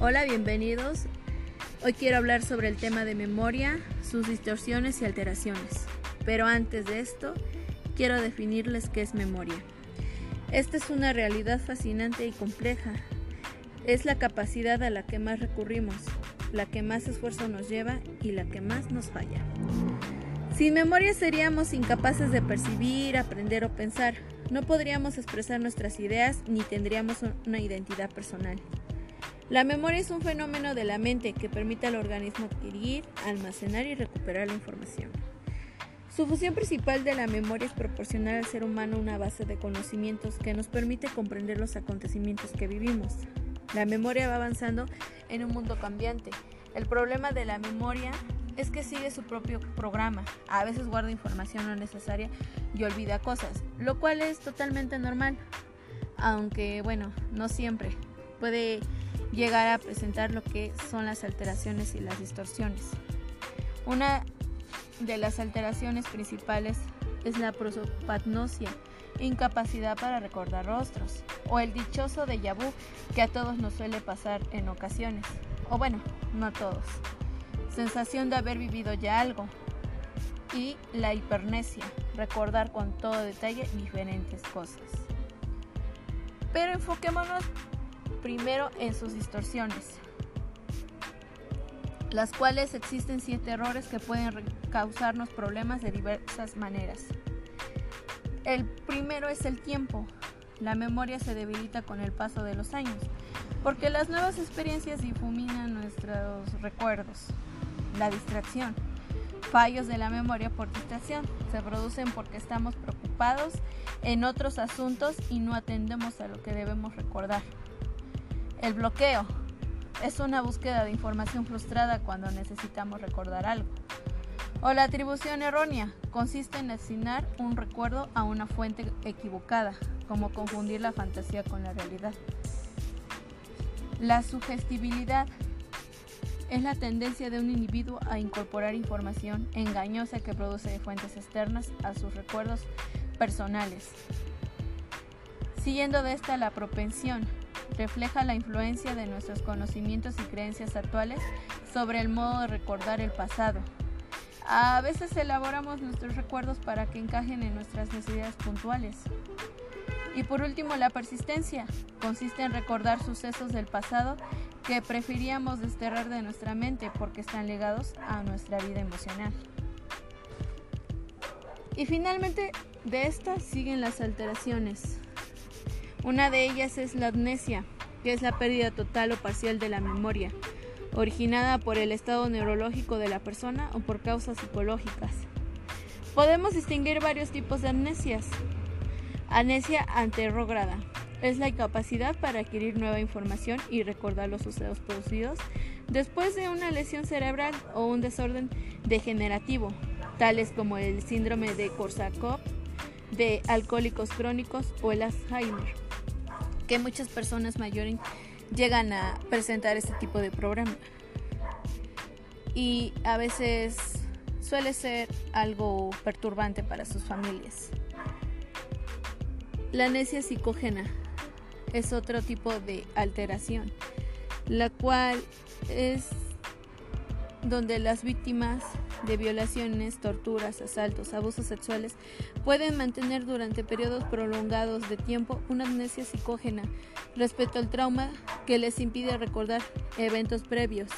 Hola, bienvenidos. Hoy quiero hablar sobre el tema de memoria, sus distorsiones y alteraciones. Pero antes de esto, quiero definirles qué es memoria. Esta es una realidad fascinante y compleja. Es la capacidad a la que más recurrimos, la que más esfuerzo nos lleva y la que más nos falla. Sin memoria seríamos incapaces de percibir, aprender o pensar. No podríamos expresar nuestras ideas ni tendríamos una identidad personal. La memoria es un fenómeno de la mente que permite al organismo adquirir, almacenar y recuperar la información. Su función principal de la memoria es proporcionar al ser humano una base de conocimientos que nos permite comprender los acontecimientos que vivimos. La memoria va avanzando en un mundo cambiante. El problema de la memoria es que sigue su propio programa. A veces guarda información no necesaria y olvida cosas, lo cual es totalmente normal. Aunque bueno, no siempre. Puede llegar a presentar lo que son las alteraciones y las distorsiones. Una de las alteraciones principales es la prosopagnosia, incapacidad para recordar rostros, o el dichoso déjà vu que a todos nos suele pasar en ocasiones, o bueno, no a todos. Sensación de haber vivido ya algo. Y la hipernesia, recordar con todo detalle diferentes cosas. Pero enfoquémonos primero en sus distorsiones, las cuales existen siete errores que pueden causarnos problemas de diversas maneras. El primero es el tiempo. La memoria se debilita con el paso de los años, porque las nuevas experiencias difuminan nuestros recuerdos. La distracción. Fallos de la memoria por distracción se producen porque estamos preocupados en otros asuntos y no atendemos a lo que debemos recordar. El bloqueo es una búsqueda de información frustrada cuando necesitamos recordar algo. O la atribución errónea consiste en asignar un recuerdo a una fuente equivocada, como confundir la fantasía con la realidad. La sugestibilidad es la tendencia de un individuo a incorporar información engañosa que produce de fuentes externas a sus recuerdos personales. Siguiendo de esta la propensión refleja la influencia de nuestros conocimientos y creencias actuales sobre el modo de recordar el pasado. A veces elaboramos nuestros recuerdos para que encajen en nuestras necesidades puntuales. Y por último, la persistencia consiste en recordar sucesos del pasado que preferíamos desterrar de nuestra mente porque están ligados a nuestra vida emocional. Y finalmente, de estas siguen las alteraciones. Una de ellas es la amnesia, que es la pérdida total o parcial de la memoria, originada por el estado neurológico de la persona o por causas psicológicas. Podemos distinguir varios tipos de amnesias. Amnesia anterrógrada es la incapacidad para adquirir nueva información y recordar los sucesos producidos después de una lesión cerebral o un desorden degenerativo, tales como el síndrome de Korsakoff, de alcohólicos crónicos o el Alzheimer que muchas personas mayores llegan a presentar este tipo de programa. Y a veces suele ser algo perturbante para sus familias. La anesia psicógena es otro tipo de alteración, la cual es donde las víctimas de violaciones, torturas, asaltos, abusos sexuales pueden mantener durante periodos prolongados de tiempo una amnesia psicógena respecto al trauma que les impide recordar eventos previos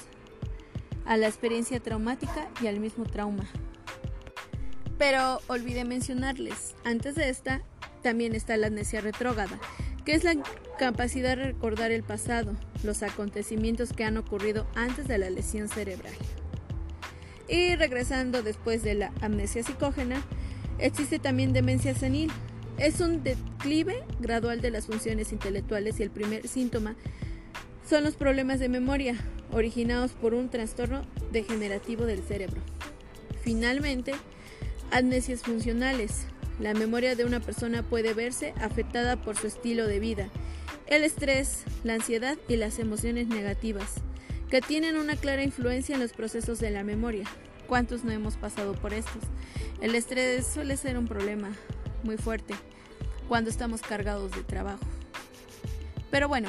a la experiencia traumática y al mismo trauma. Pero olvidé mencionarles, antes de esta también está la amnesia retrógrada, que es la capacidad de recordar el pasado, los acontecimientos que han ocurrido antes de la lesión cerebral. Y regresando después de la amnesia psicógena, existe también demencia senil. Es un declive gradual de las funciones intelectuales y el primer síntoma son los problemas de memoria originados por un trastorno degenerativo del cerebro. Finalmente, amnesias funcionales. La memoria de una persona puede verse afectada por su estilo de vida, el estrés, la ansiedad y las emociones negativas que tienen una clara influencia en los procesos de la memoria. ¿Cuántos no hemos pasado por estos? El estrés suele ser un problema muy fuerte cuando estamos cargados de trabajo. Pero bueno,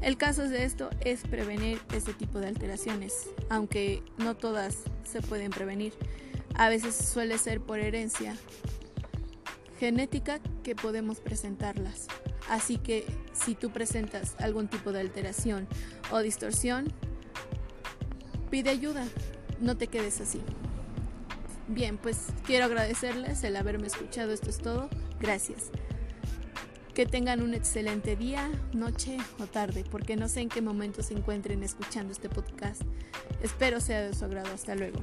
El caso de esto es prevenir este tipo de alteraciones, aunque no todas se pueden prevenir. A veces suele ser por herencia genética que podemos presentarlas. Así que si tú presentas algún tipo de alteración o distorsión, pide ayuda, no te quedes así. Bien, pues quiero agradecerles el haberme escuchado, esto es todo, gracias. Que tengan un excelente día, noche o tarde, porque no sé en qué momento se encuentren escuchando este podcast. Espero sea de su agrado. Hasta luego.